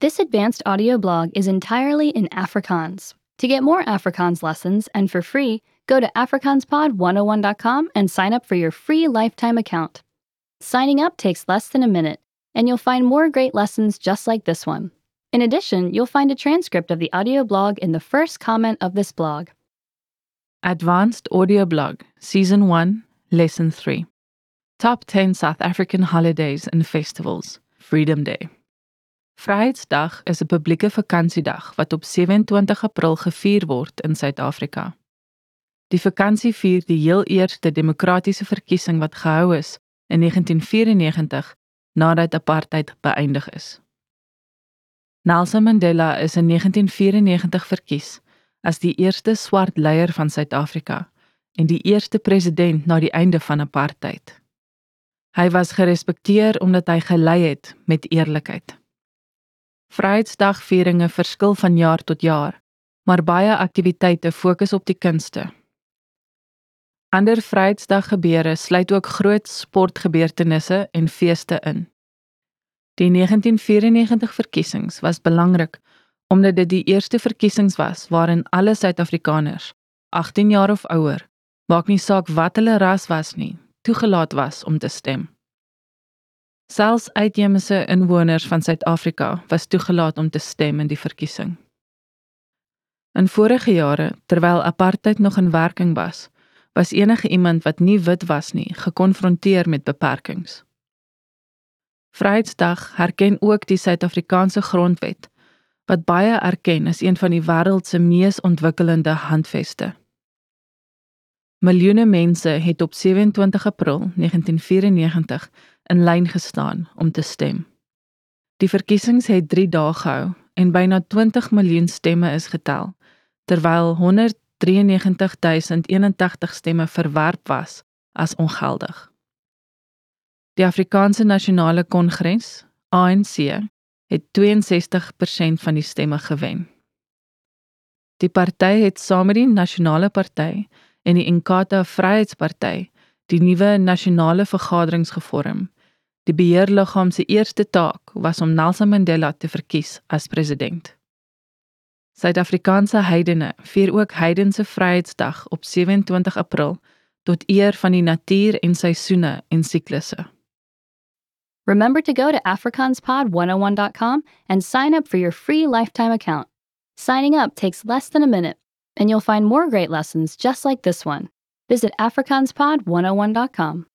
This advanced audio blog is entirely in Afrikaans. To get more Afrikaans lessons and for free, go to afrikaanspod101.com and sign up for your free lifetime account. Signing up takes less than a minute, and you'll find more great lessons just like this one. In addition, you'll find a transcript of the audio blog in the first comment of this blog. Advanced Audio Blog, Season 1, Lesson 3. Top 10 South African Holidays and Festivals, Freedom Day. Vryheidsdag is 'n publieke vakansiedag wat op 27 April gevier word in Suid-Afrika. Die vakansie vier die heel eerste demokratiese verkiesing wat gehou is in 1994 nadat apartheid beëindig is. Nelson Mandela is in 1994 verkies as die eerste swart leier van Suid-Afrika en die eerste president na die einde van apartheid. Hy was gerespekteer omdat hy gelei het met eerlikheid. Vryheidsdagvieringe verskil van jaar tot jaar, maar baie aktiwiteite fokus op die kunste. Ander Vryheidsdag gebeure sluit ook groot sportgebeurtenisse en feeste in. Die 1994 verkiesings was belangrik omdat dit die eerste verkiesings was waarin alle Suid-Afrikaners 18 jaar of ouer, maak nie saak wat hulle ras was nie, toegelaat was om te stem. Selfs uitheemse inwoners van Suid-Afrika was toegelaat om te stem in die verkiesing. In vorige jare, terwyl apartheid nog in werking was, was enige iemand wat nie wit was nie gekonfronteer met beperkings. Vryheidsdag herken ook die Suid-Afrikaanse grondwet wat baie erken as een van die wêreld se mees ontwikkelende handveste. Miljoene mense het op 27 April 1994 in lyn gestaan om te stem. Die verkiesings het 3 dae gehou en byna 20 miljoen stemme is getel, terwyl 193081 stemme verwerp was as ongeldig. Die Afrikaanse Nasionale Kongres, ANC, het 62% van die stemme gewen. Die party het saam met die Nasionale Party en die Inkatha Vryheidsparty die nuwe nasionale vergaderings gevorm. Die beheerliggaam se eerste taak was om Nelson Mandela te verkies as president. Suid-Afrikaanse heidene vier ook heidense Vryheidsdag op 27 April tot eer van die natuur en seisoene en siklusse. Remember to go to afrikaanspod101.com and sign up for your free lifetime account. Signing up takes less than a minute, and you'll find more great lessons just like this one. Visit afrikaanspod101.com.